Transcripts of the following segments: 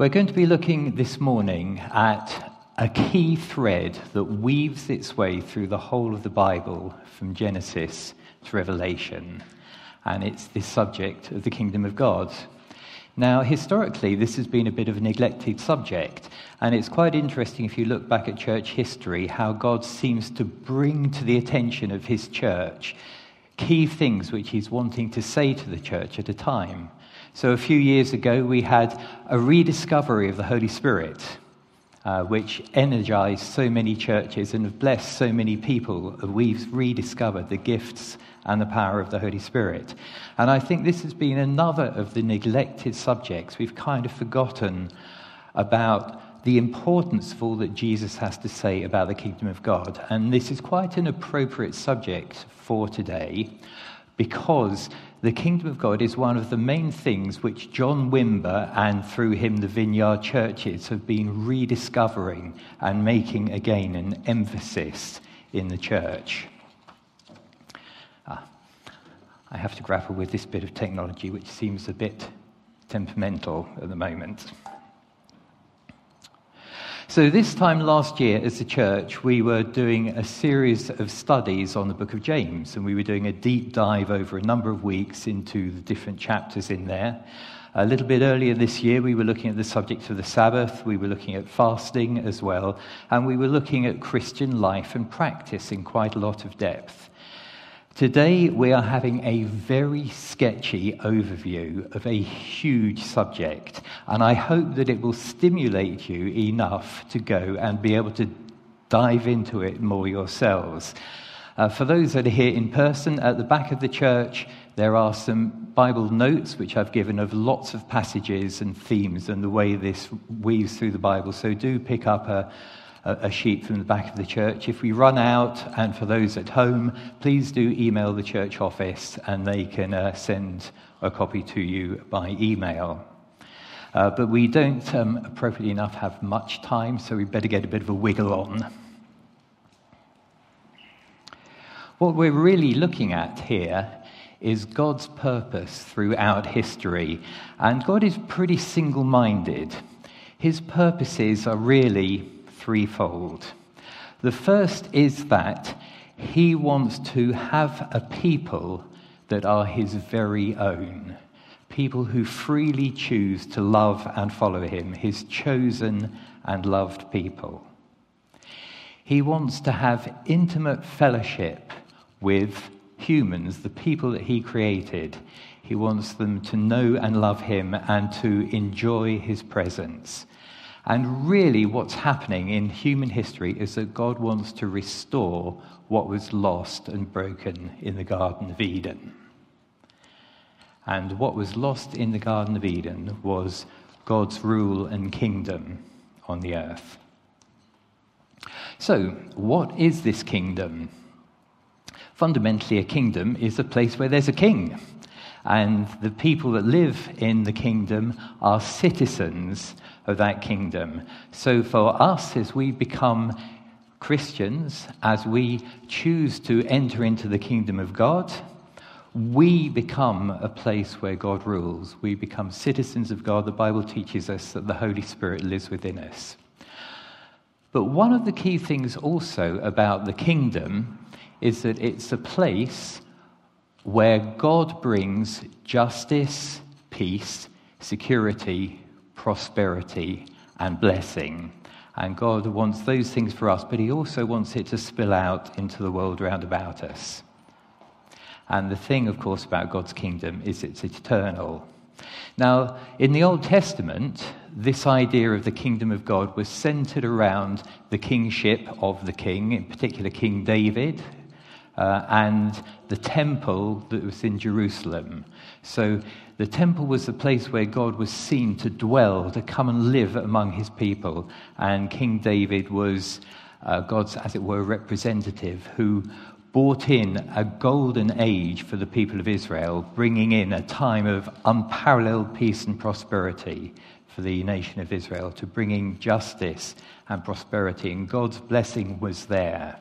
We're going to be looking this morning at a key thread that weaves its way through the whole of the Bible from Genesis to Revelation, and it's the subject of the kingdom of God. Now, historically, this has been a bit of a neglected subject, and it's quite interesting if you look back at church history how God seems to bring to the attention of his church key things which he's wanting to say to the church at a time. So, a few years ago, we had a rediscovery of the Holy Spirit, uh, which energized so many churches and have blessed so many people. We've rediscovered the gifts and the power of the Holy Spirit. And I think this has been another of the neglected subjects. We've kind of forgotten about the importance of all that Jesus has to say about the kingdom of God. And this is quite an appropriate subject for today because the kingdom of God is one of the main things which John Wimber and through him the Vineyard churches have been rediscovering and making again an emphasis in the church. Ah, I have to grapple with this bit of technology which seems a bit temperamental at the moment. So, this time last year, as a church, we were doing a series of studies on the book of James, and we were doing a deep dive over a number of weeks into the different chapters in there. A little bit earlier this year, we were looking at the subject of the Sabbath, we were looking at fasting as well, and we were looking at Christian life and practice in quite a lot of depth. Today, we are having a very sketchy overview of a huge subject, and I hope that it will stimulate you enough to go and be able to dive into it more yourselves. Uh, for those that are here in person, at the back of the church, there are some Bible notes which I've given of lots of passages and themes and the way this weaves through the Bible. So do pick up a, a sheet from the back of the church. If we run out, and for those at home, please do email the church office and they can uh, send a copy to you by email. Uh, but we don't, um, appropriately enough, have much time, so we better get a bit of a wiggle on. What we're really looking at here is God's purpose throughout history, and God is pretty single minded. His purposes are really threefold. The first is that he wants to have a people that are his very own, people who freely choose to love and follow him, his chosen and loved people. He wants to have intimate fellowship with humans, the people that he created. He wants them to know and love him and to enjoy his presence. And really, what's happening in human history is that God wants to restore what was lost and broken in the Garden of Eden. And what was lost in the Garden of Eden was God's rule and kingdom on the earth. So, what is this kingdom? Fundamentally, a kingdom is a place where there's a king. And the people that live in the kingdom are citizens of that kingdom. So for us, as we become Christians, as we choose to enter into the kingdom of God, we become a place where God rules. We become citizens of God. The Bible teaches us that the Holy Spirit lives within us. But one of the key things also about the kingdom is that it's a place where God brings justice, peace, security, prosperity, and blessing. And God wants those things for us, but He also wants it to spill out into the world round about us. And the thing, of course, about God's kingdom is it's eternal. Now, in the Old Testament, this idea of the kingdom of God was centered around the kingship of the king, in particular King David, uh, and the temple that was in Jerusalem. So the temple was the place where God was seen to dwell, to come and live among his people. And King David was uh, God's, as it were, representative who brought in a golden age for the people of Israel, bringing in a time of unparalleled peace and prosperity for the nation of Israel, to bringing justice and prosperity. And God's blessing was there.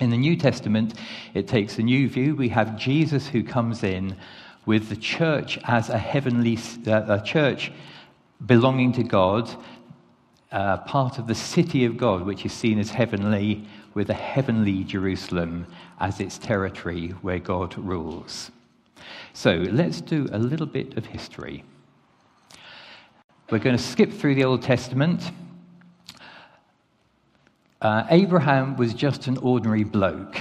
In the New Testament, it takes a new view. We have Jesus who comes in with the church as a heavenly a church belonging to God, uh, part of the city of God, which is seen as heavenly, with a heavenly Jerusalem as its territory where God rules. So let's do a little bit of history. We're going to skip through the Old Testament. Uh, Abraham was just an ordinary bloke.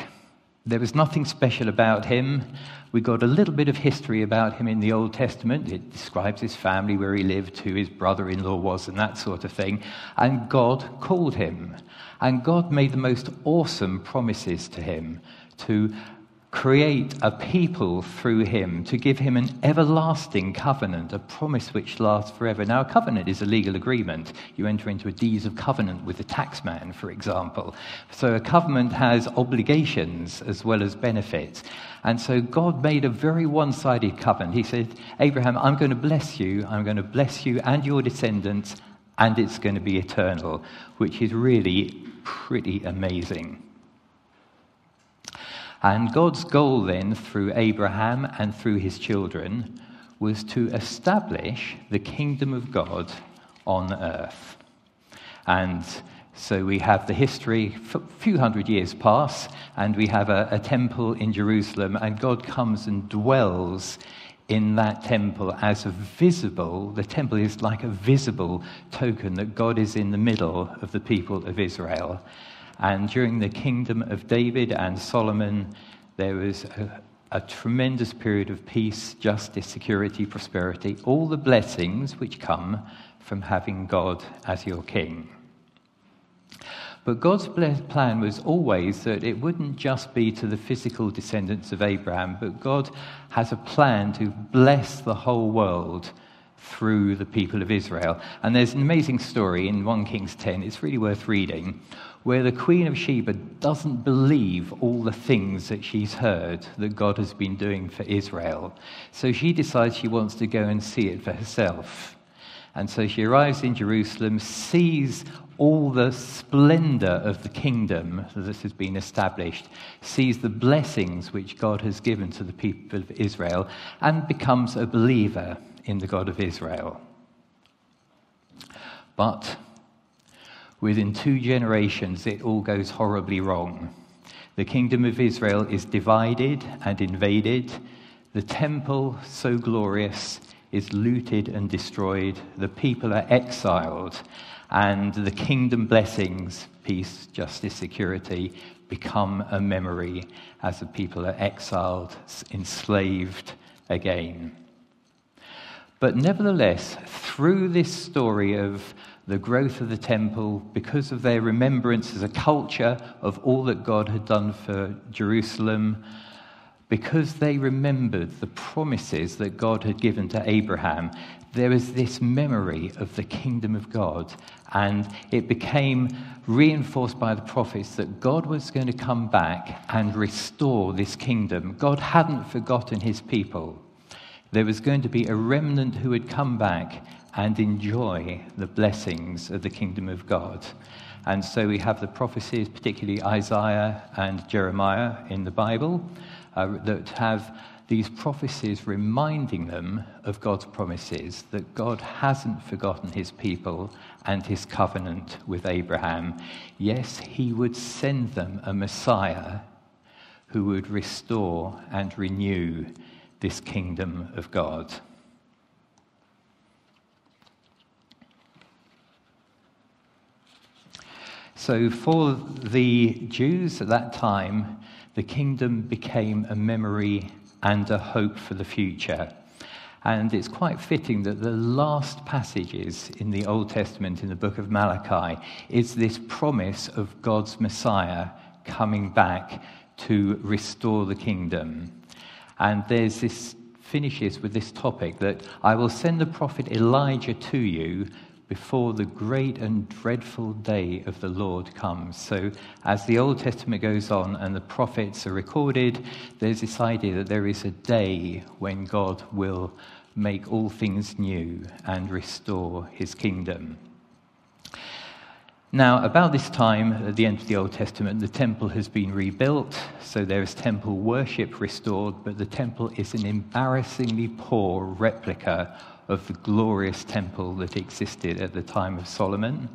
There was nothing special about him. We got a little bit of history about him in the Old Testament. It describes his family, where he lived, who his brother in law was, and that sort of thing. And God called him. And God made the most awesome promises to him to create a people through him, to give him an everlasting covenant, a promise which lasts forever. Now, a covenant is a legal agreement. You enter into a deed of covenant with a taxman, for example. So a covenant has obligations as well as benefits. And so God made a very one sided covenant. He said, Abraham, I'm going to bless you, I'm going to bless you and your descendants, and it's going to be eternal, which is really pretty amazing. And God's goal then, through Abraham and through his children, was to establish the kingdom of God on earth. And so we have the history, a few hundred years pass, and we have a, a, temple in Jerusalem, and God comes and dwells in that temple as a visible, the temple is like a visible token that God is in the middle of the people of Israel. And during the kingdom of David and Solomon, there was a, a tremendous period of peace, justice, security, prosperity, all the blessings which come from having God as your king. But God's plan was always that it wouldn't just be to the physical descendants of Abraham, but God has a plan to bless the whole world through the people of Israel. And there's an amazing story in 1 Kings 10, it's really worth reading, where the Queen of Sheba doesn't believe all the things that she's heard that God has been doing for Israel. So she decides she wants to go and see it for herself. And so she arrives in Jerusalem, sees all the splendor of the kingdom that has been established, sees the blessings which God has given to the people of Israel, and becomes a believer in the God of Israel. But within two generations, it all goes horribly wrong. The kingdom of Israel is divided and invaded. The temple, so glorious, is looted and destroyed. The people are exiled. And the kingdom blessings, peace, justice, security, become a memory as the people are exiled, enslaved again. But nevertheless, through this story of the growth of the temple, because of their remembrance as a culture of all that God had done for Jerusalem, because they remembered the promises that God had given to Abraham, there was this memory of the kingdom of God. And it became reinforced by the prophets that God was going to come back and restore this kingdom. God hadn't forgotten his people. There was going to be a remnant who would come back and enjoy the blessings of the kingdom of God. And so we have the prophecies, particularly Isaiah and Jeremiah in the Bible, uh, that have these prophecies reminding them of God's promises, that God hasn't forgotten his people and his covenant with Abraham. Yes, he would send them a Messiah who would restore and renew this kingdom of God. So, for the Jews at that time, the kingdom became a memory and a hope for the future. And it's quite fitting that the last passages in the Old Testament, in the book of Malachi, is this promise of God's Messiah coming back to restore the kingdom. And there's this finishes with this topic that I will send the prophet Elijah to you before the great and dreadful day of the Lord comes. So, as the Old Testament goes on and the prophets are recorded, there's this idea that there is a day when God will make all things new and restore his kingdom. Now, about this time, at the end of the Old Testament, the temple has been rebuilt, so there is temple worship restored, but the temple is an embarrassingly poor replica of the glorious temple that existed at the time of Solomon.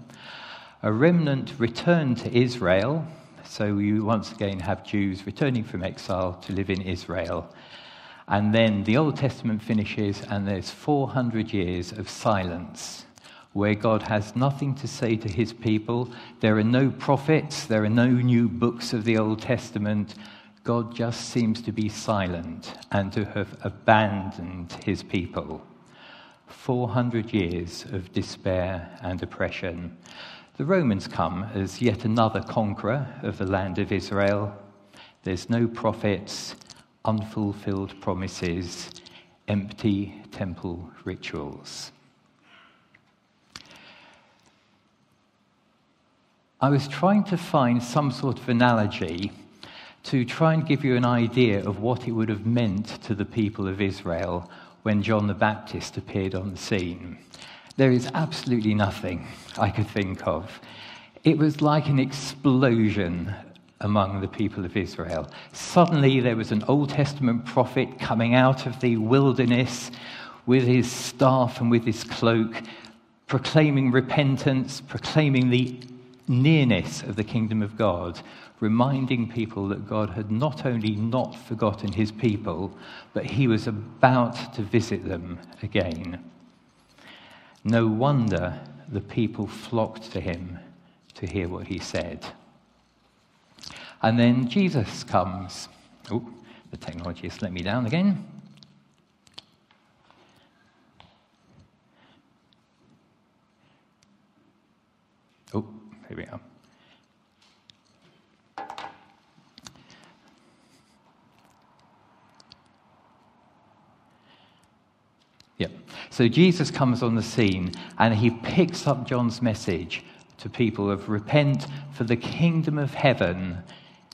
A remnant returned to Israel, so you once again have Jews returning from exile to live in Israel. And then the Old Testament finishes, and there's 400 years of silence where God has nothing to say to his people. There are no prophets, there are no new books of the Old Testament. God just seems to be silent and to have abandoned his people. 400 years of despair and oppression. The Romans come as yet another conqueror of the land of Israel. There's no prophets, unfulfilled promises, empty temple rituals. I was trying to find some sort of analogy to try and give you an idea of what it would have meant to the people of Israel when John the Baptist appeared on the scene. There is absolutely nothing I could think of. It was like an explosion among the people of Israel. Suddenly, there was an Old Testament prophet coming out of the wilderness with his staff and with his cloak, proclaiming repentance, proclaiming the nearness of the kingdom of God, reminding people that God had not only not forgotten his people, but he was about to visit them again. No wonder the people flocked to him to hear what he said. And then Jesus comes. Oh, the technology has let me down again. Oh, here we are. Yep. So Jesus comes on the scene and he picks up John's message to people of repent, for the kingdom of heaven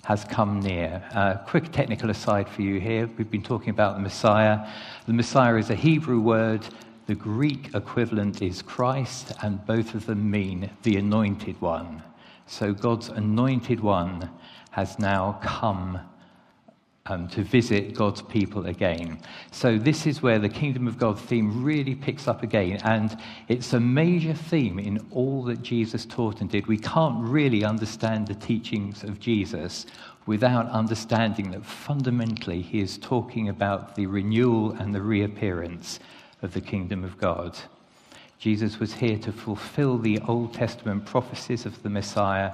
has come near. Uh, quick technical aside for you here. We've been talking about the Messiah. The Messiah is a Hebrew word the Greek equivalent is Christ, and both of them mean the anointed one. So God's anointed one has now come um, to visit God's people again. So, this is where the kingdom of God theme really picks up again, and it's a major theme in all that Jesus taught and did. We can't really understand the teachings of Jesus without understanding that fundamentally he is talking about the renewal and the reappearance of the kingdom of God. Jesus was here to fulfill the Old Testament prophecies of the Messiah,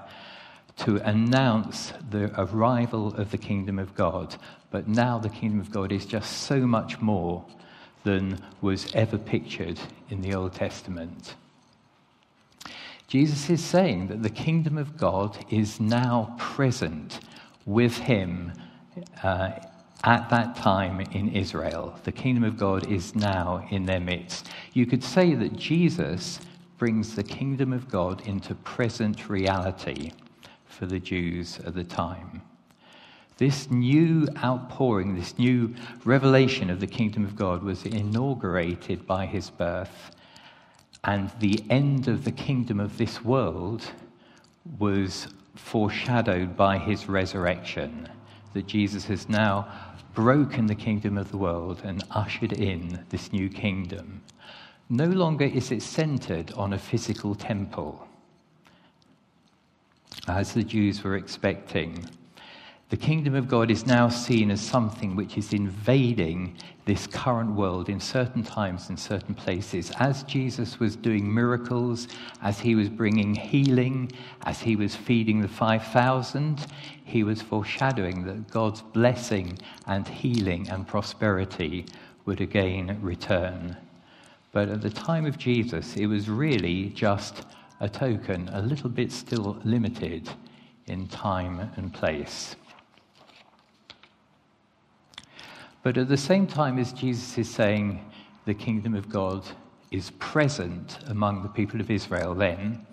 to announce the arrival of the kingdom of God. But now the kingdom of God is just so much more than was ever pictured in the Old Testament. Jesus is saying that the kingdom of God is now present with him uh, at that time in Israel. The kingdom of God is now in their midst. You could say that Jesus brings the kingdom of God into present reality for the Jews at the time. This new outpouring, this new revelation of the kingdom of God was inaugurated by his birth, and the end of the kingdom of this world was foreshadowed by his resurrection. That Jesus has now broken the kingdom of the world and ushered in this new kingdom. No longer is it centered on a physical temple, as the Jews were expecting. The kingdom of God is now seen as something which is invading this current world in certain times and certain places. As Jesus was doing miracles, as he was bringing healing, as he was feeding the 5,000, he was foreshadowing that God's blessing and healing and prosperity would again return. But at the time of Jesus, it was really just a token, a little bit still limited in time and place. But at the same time as Jesus is saying the kingdom of God is present among the people of Israel then,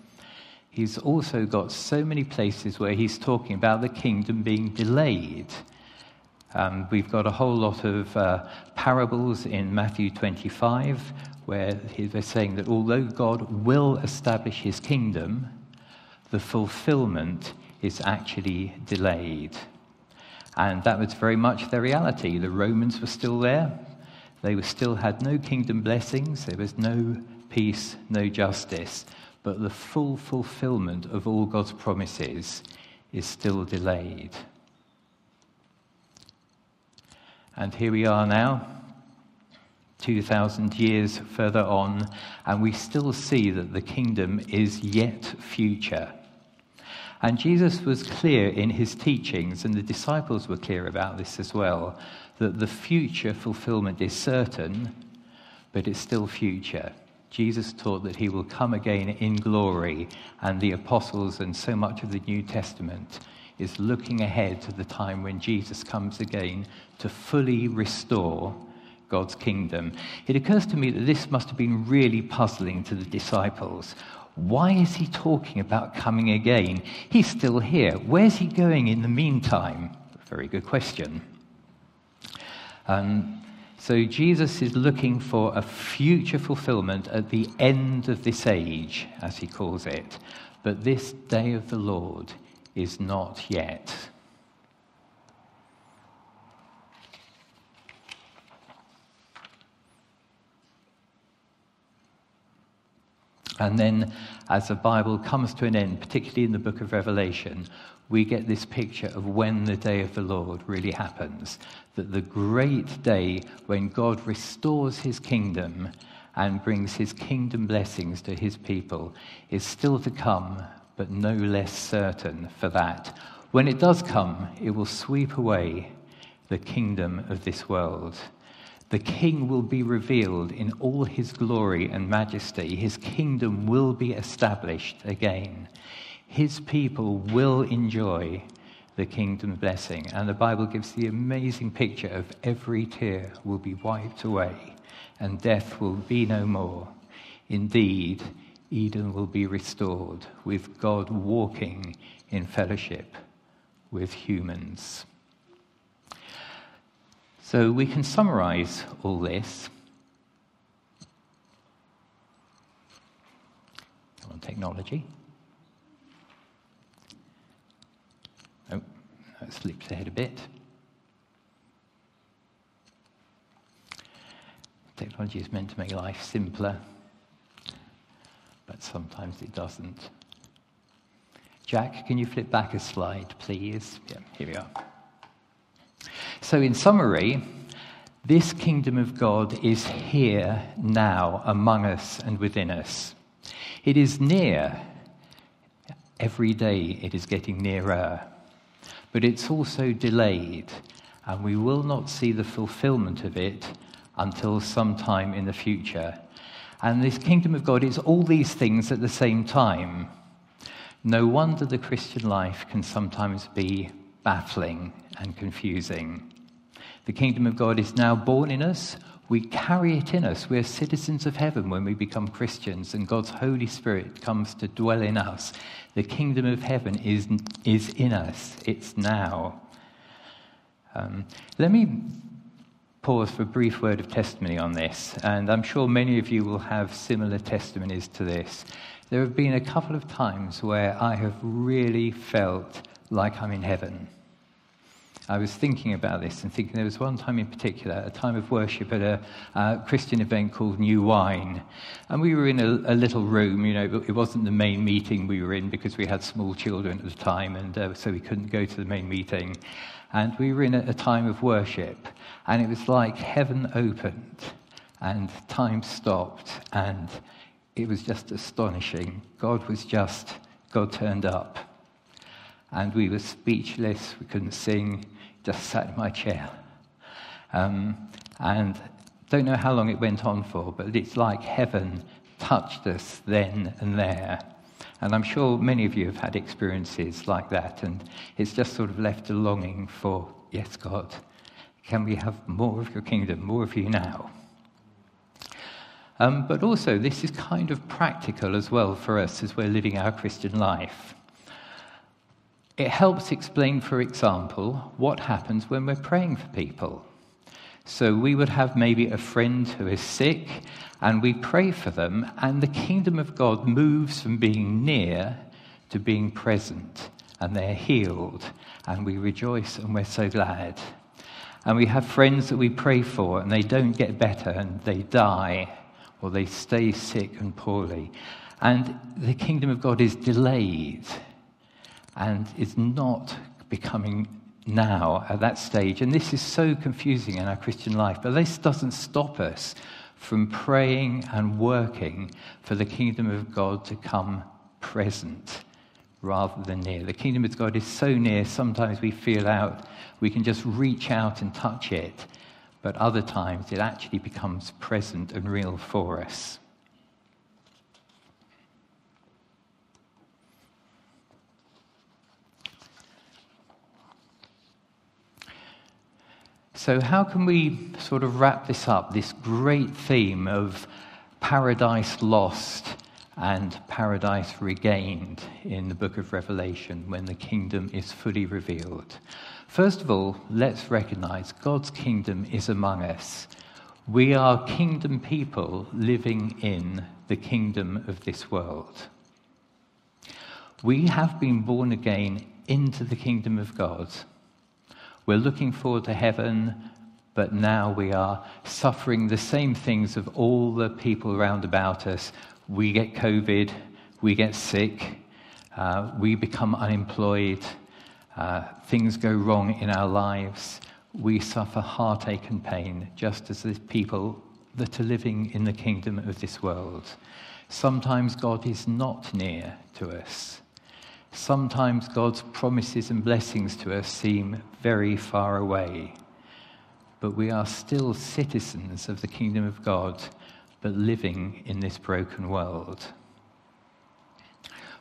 he's also got so many places where he's talking about the kingdom being delayed. Um, we've got a whole lot of uh, parables in Matthew 25 where they're saying that although God will establish his kingdom, the fulfillment is actually delayed. And that was very much the reality. The Romans were still there. They still had no kingdom blessings. There was no peace, no justice. But the full fulfillment of all God's promises is still delayed. And here we are now, 2,000 years further on, and we still see that the kingdom is yet future. And Jesus was clear in his teachings, and the disciples were clear about this as well, that the future fulfillment is certain, but it's still future. Jesus taught that he will come again in glory, and the apostles and so much of the New Testament is looking ahead to the time when Jesus comes again to fully restore God's kingdom. It occurs to me that this must have been really puzzling to the disciples. Why is he talking about coming again? He's still here. Where's he going in the meantime? Very good question. Um, so Jesus is looking for a future fulfillment at the end of this age, as he calls it. But this day of the Lord is not yet. And then, as the Bible comes to an end, particularly in the book of Revelation, we get this picture of when the day of the Lord really happens. That the great day when God restores his kingdom and brings his kingdom blessings to his people is still to come, but no less certain for that. When it does come, it will sweep away the kingdom of this world the king will be revealed in all his glory and majesty. His kingdom will be established again. His people will enjoy the kingdom blessing. And the Bible gives the amazing picture of every tear will be wiped away and death will be no more. Indeed, Eden will be restored with God walking in fellowship with humans. So we can summarize all this. on technology. Oh, that slipped ahead a bit. Technology is meant to make life simpler, but sometimes it doesn't. Jack, can you flip back a slide, please? Yeah, here we are. So, in summary, this kingdom of God is here now among us and within us. It is near. Every day it is getting nearer. But it's also delayed, and we will not see the fulfillment of it until sometime in the future. And this kingdom of God is all these things at the same time. No wonder the Christian life can sometimes be baffling and confusing. The kingdom of God is now born in us. We carry it in us. We're citizens of heaven when we become Christians, and God's Holy Spirit comes to dwell in us. The kingdom of heaven is, is in us, it's now. Um, let me pause for a brief word of testimony on this, and I'm sure many of you will have similar testimonies to this. There have been a couple of times where I have really felt like I'm in heaven. I was thinking about this and thinking there was one time in particular, a time of worship at a uh, Christian event called New Wine. And we were in a, a, little room, you know, it wasn't the main meeting we were in because we had small children at the time, and uh, so we couldn't go to the main meeting. And we were in a, a time of worship, and it was like heaven opened and time stopped, and it was just astonishing. God was just, God turned up. And we were speechless, we couldn't sing, just sat in my chair. Um, and don't know how long it went on for, but it's like heaven touched us then and there. And I'm sure many of you have had experiences like that, and it's just sort of left a longing for, yes, God, can we have more of your kingdom, more of you now? Um, but also, this is kind of practical as well for us as we're living our Christian life. It helps explain, for example, what happens when we're praying for people. So we would have maybe a friend who is sick, and we pray for them, and the kingdom of God moves from being near to being present, and they're healed, and we rejoice and we're so glad. And we have friends that we pray for, and they don't get better, and they die, or they stay sick and poorly. And the kingdom of God is delayed and is not becoming now at that stage. And this is so confusing in our Christian life, but this doesn't stop us from praying and working for the kingdom of God to come present rather than near. The kingdom of God is so near, sometimes we feel out, we can just reach out and touch it, but other times it actually becomes present and real for us. So, how can we sort of wrap this up, this great theme of paradise lost and paradise regained in the book of Revelation when the kingdom is fully revealed? First of all, let's recognize God's kingdom is among us. We are kingdom people living in the kingdom of this world. We have been born again into the kingdom of God we're looking forward to heaven, but now we are suffering the same things of all the people around about us. We get COVID, we get sick, uh, we become unemployed, uh, things go wrong in our lives. We suffer heartache and pain, just as the people that are living in the kingdom of this world. Sometimes God is not near to us. Sometimes God's promises and blessings to us seem very far away, but we are still citizens of the kingdom of God, but living in this broken world.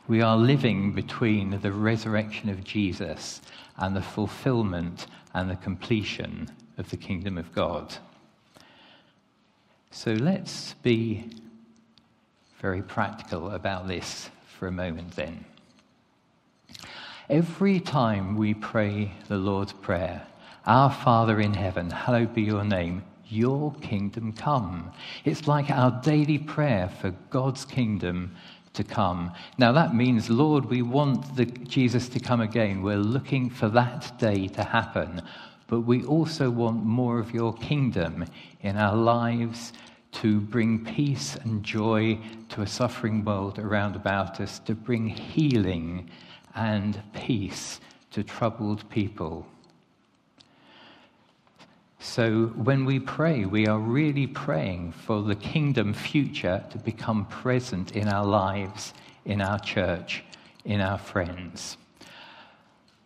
We are living between the resurrection of Jesus and the fulfillment and the completion of the kingdom of God. So let's be very practical about this for a moment then. Every time we pray the Lord's Prayer, Our Father in heaven, hallowed be your name, your kingdom come. It's like our daily prayer for God's kingdom to come. Now that means, Lord, we want the, Jesus to come again. We're looking for that day to happen. But we also want more of your kingdom in our lives to bring peace and joy to a suffering world around about us, to bring healing and peace to troubled people. So when we pray, we are really praying for the kingdom future to become present in our lives, in our church, in our friends.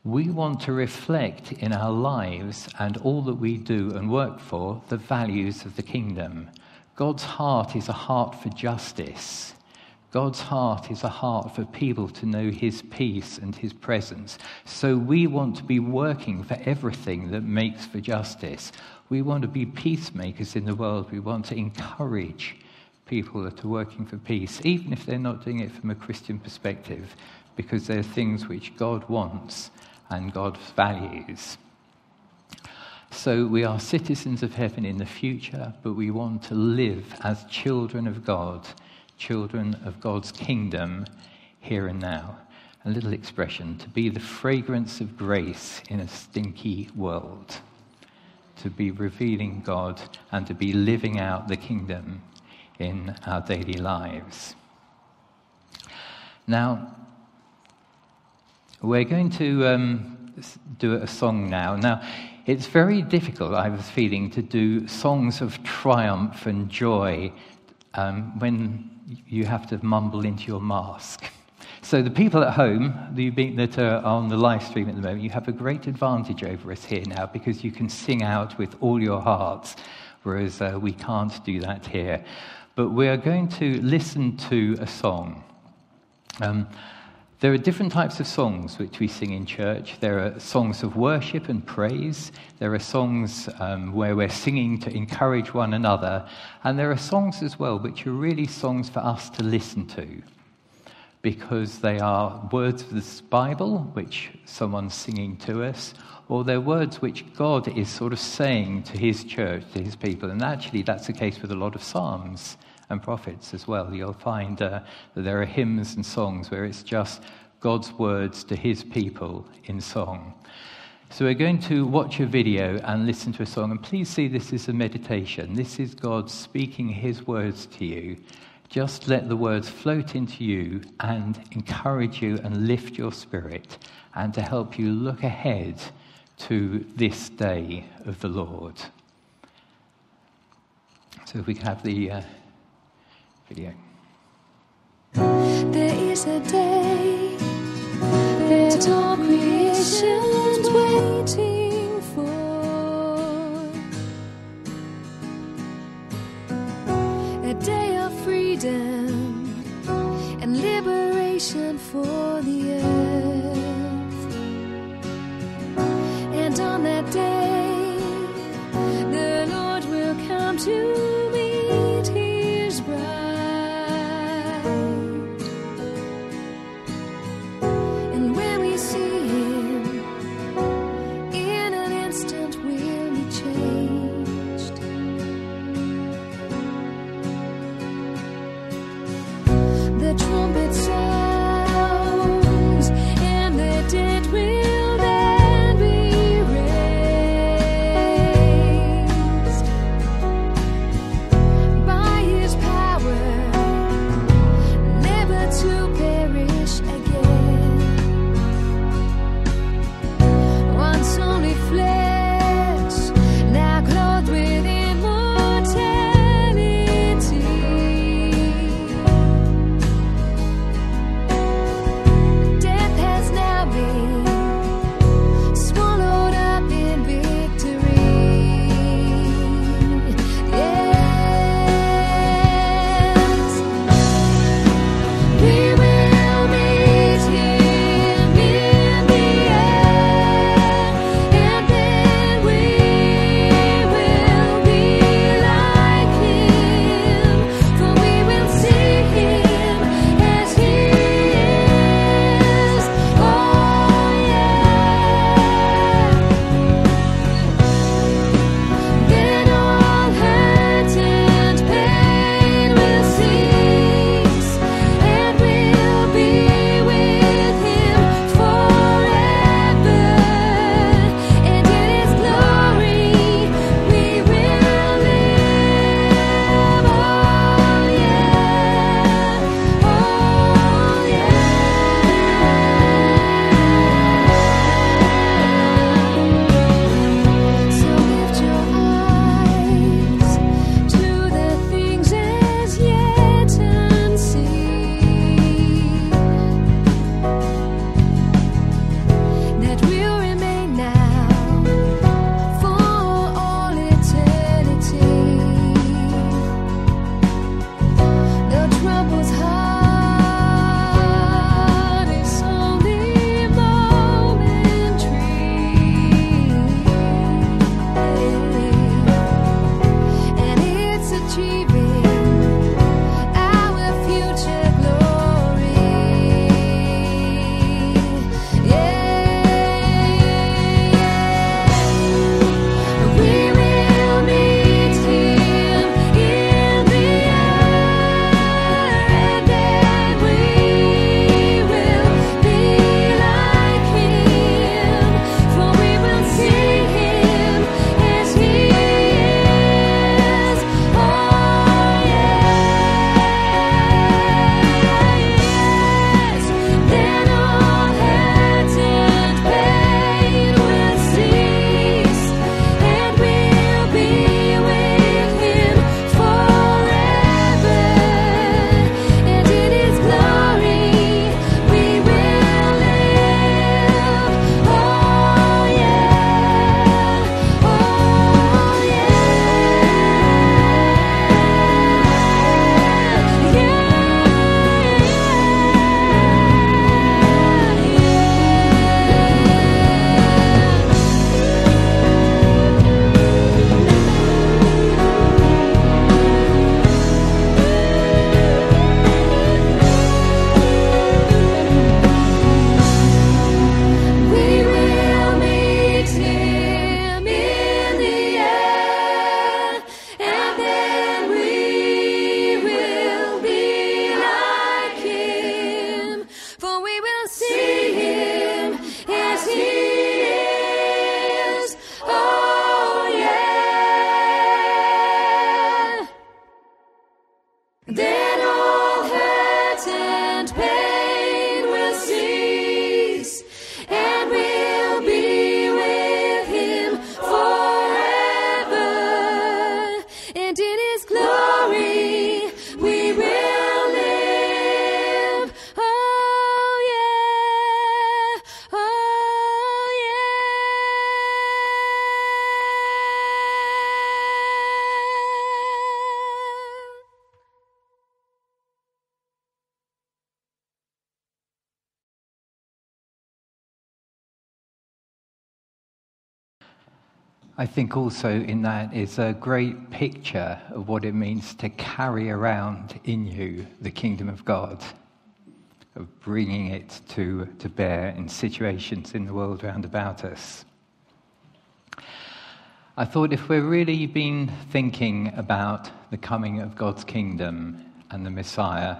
We want to reflect in our lives and all that we do and work for the values of the kingdom. God's heart is a heart for justice. God's heart is a heart for people to know His peace and His presence. So we want to be working for everything that makes for justice. We want to be peacemakers in the world. We want to encourage people that are working for peace, even if they're not doing it from a Christian perspective, because they're things which God wants and God values. So we are citizens of heaven in the future, but we want to live as children of God children of God's kingdom here and now. A little expression to be the fragrance of grace in a stinky world, to be revealing God and to be living out the kingdom in our daily lives. Now, we're going to um, do a song now. Now, it's very difficult, I was feeling, to do songs of triumph and joy um, when you have to mumble into your mask. So, the people at home that are on the live stream at the moment, you have a great advantage over us here now because you can sing out with all your hearts, whereas uh, we can't do that here. But we are going to listen to a song. Um, there are different types of songs which we sing in church. There are songs of worship and praise. There are songs um, where we're singing to encourage one another. And there are songs as well which are really songs for us to listen to because they are words of the Bible which someone's singing to us, or they're words which God is sort of saying to his church, to his people. And actually, that's the case with a lot of Psalms and prophets as well. You'll find uh, that there are hymns and songs where it's just God's words to his people in song. So we're going to watch a video and listen to a song. And please see this is a meditation. This is God speaking his words to you. Just let the words float into you and encourage you and lift your spirit and to help you look ahead to this day of the Lord. So if we can have the uh, video. There is a day that all creation's waiting for. A day of freedom and liberation for the earth. And on that day, the Lord will come to I think also in that is a great picture of what it means to carry around in you the kingdom of God, of bringing it to, to bear in situations in the world round about us. I thought if we're really been thinking about the coming of God's kingdom and the Messiah,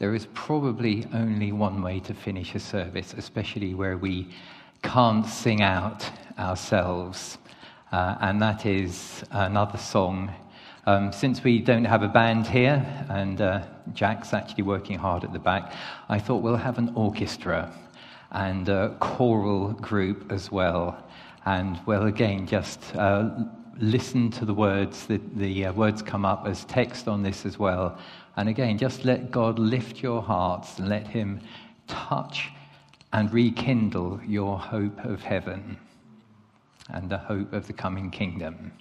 there is probably only one way to finish a service, especially where we can't sing out ourselves, uh, and that is another song. Um, since we don't have a band here, and uh, Jack's actually working hard at the back, I thought we'll have an orchestra and a choral group as well. And well, again, just uh, listen to the words. The, the uh, words come up as text on this as well. And again, just let God lift your hearts and let Him touch and rekindle your hope of heaven and the hope of the coming kingdom.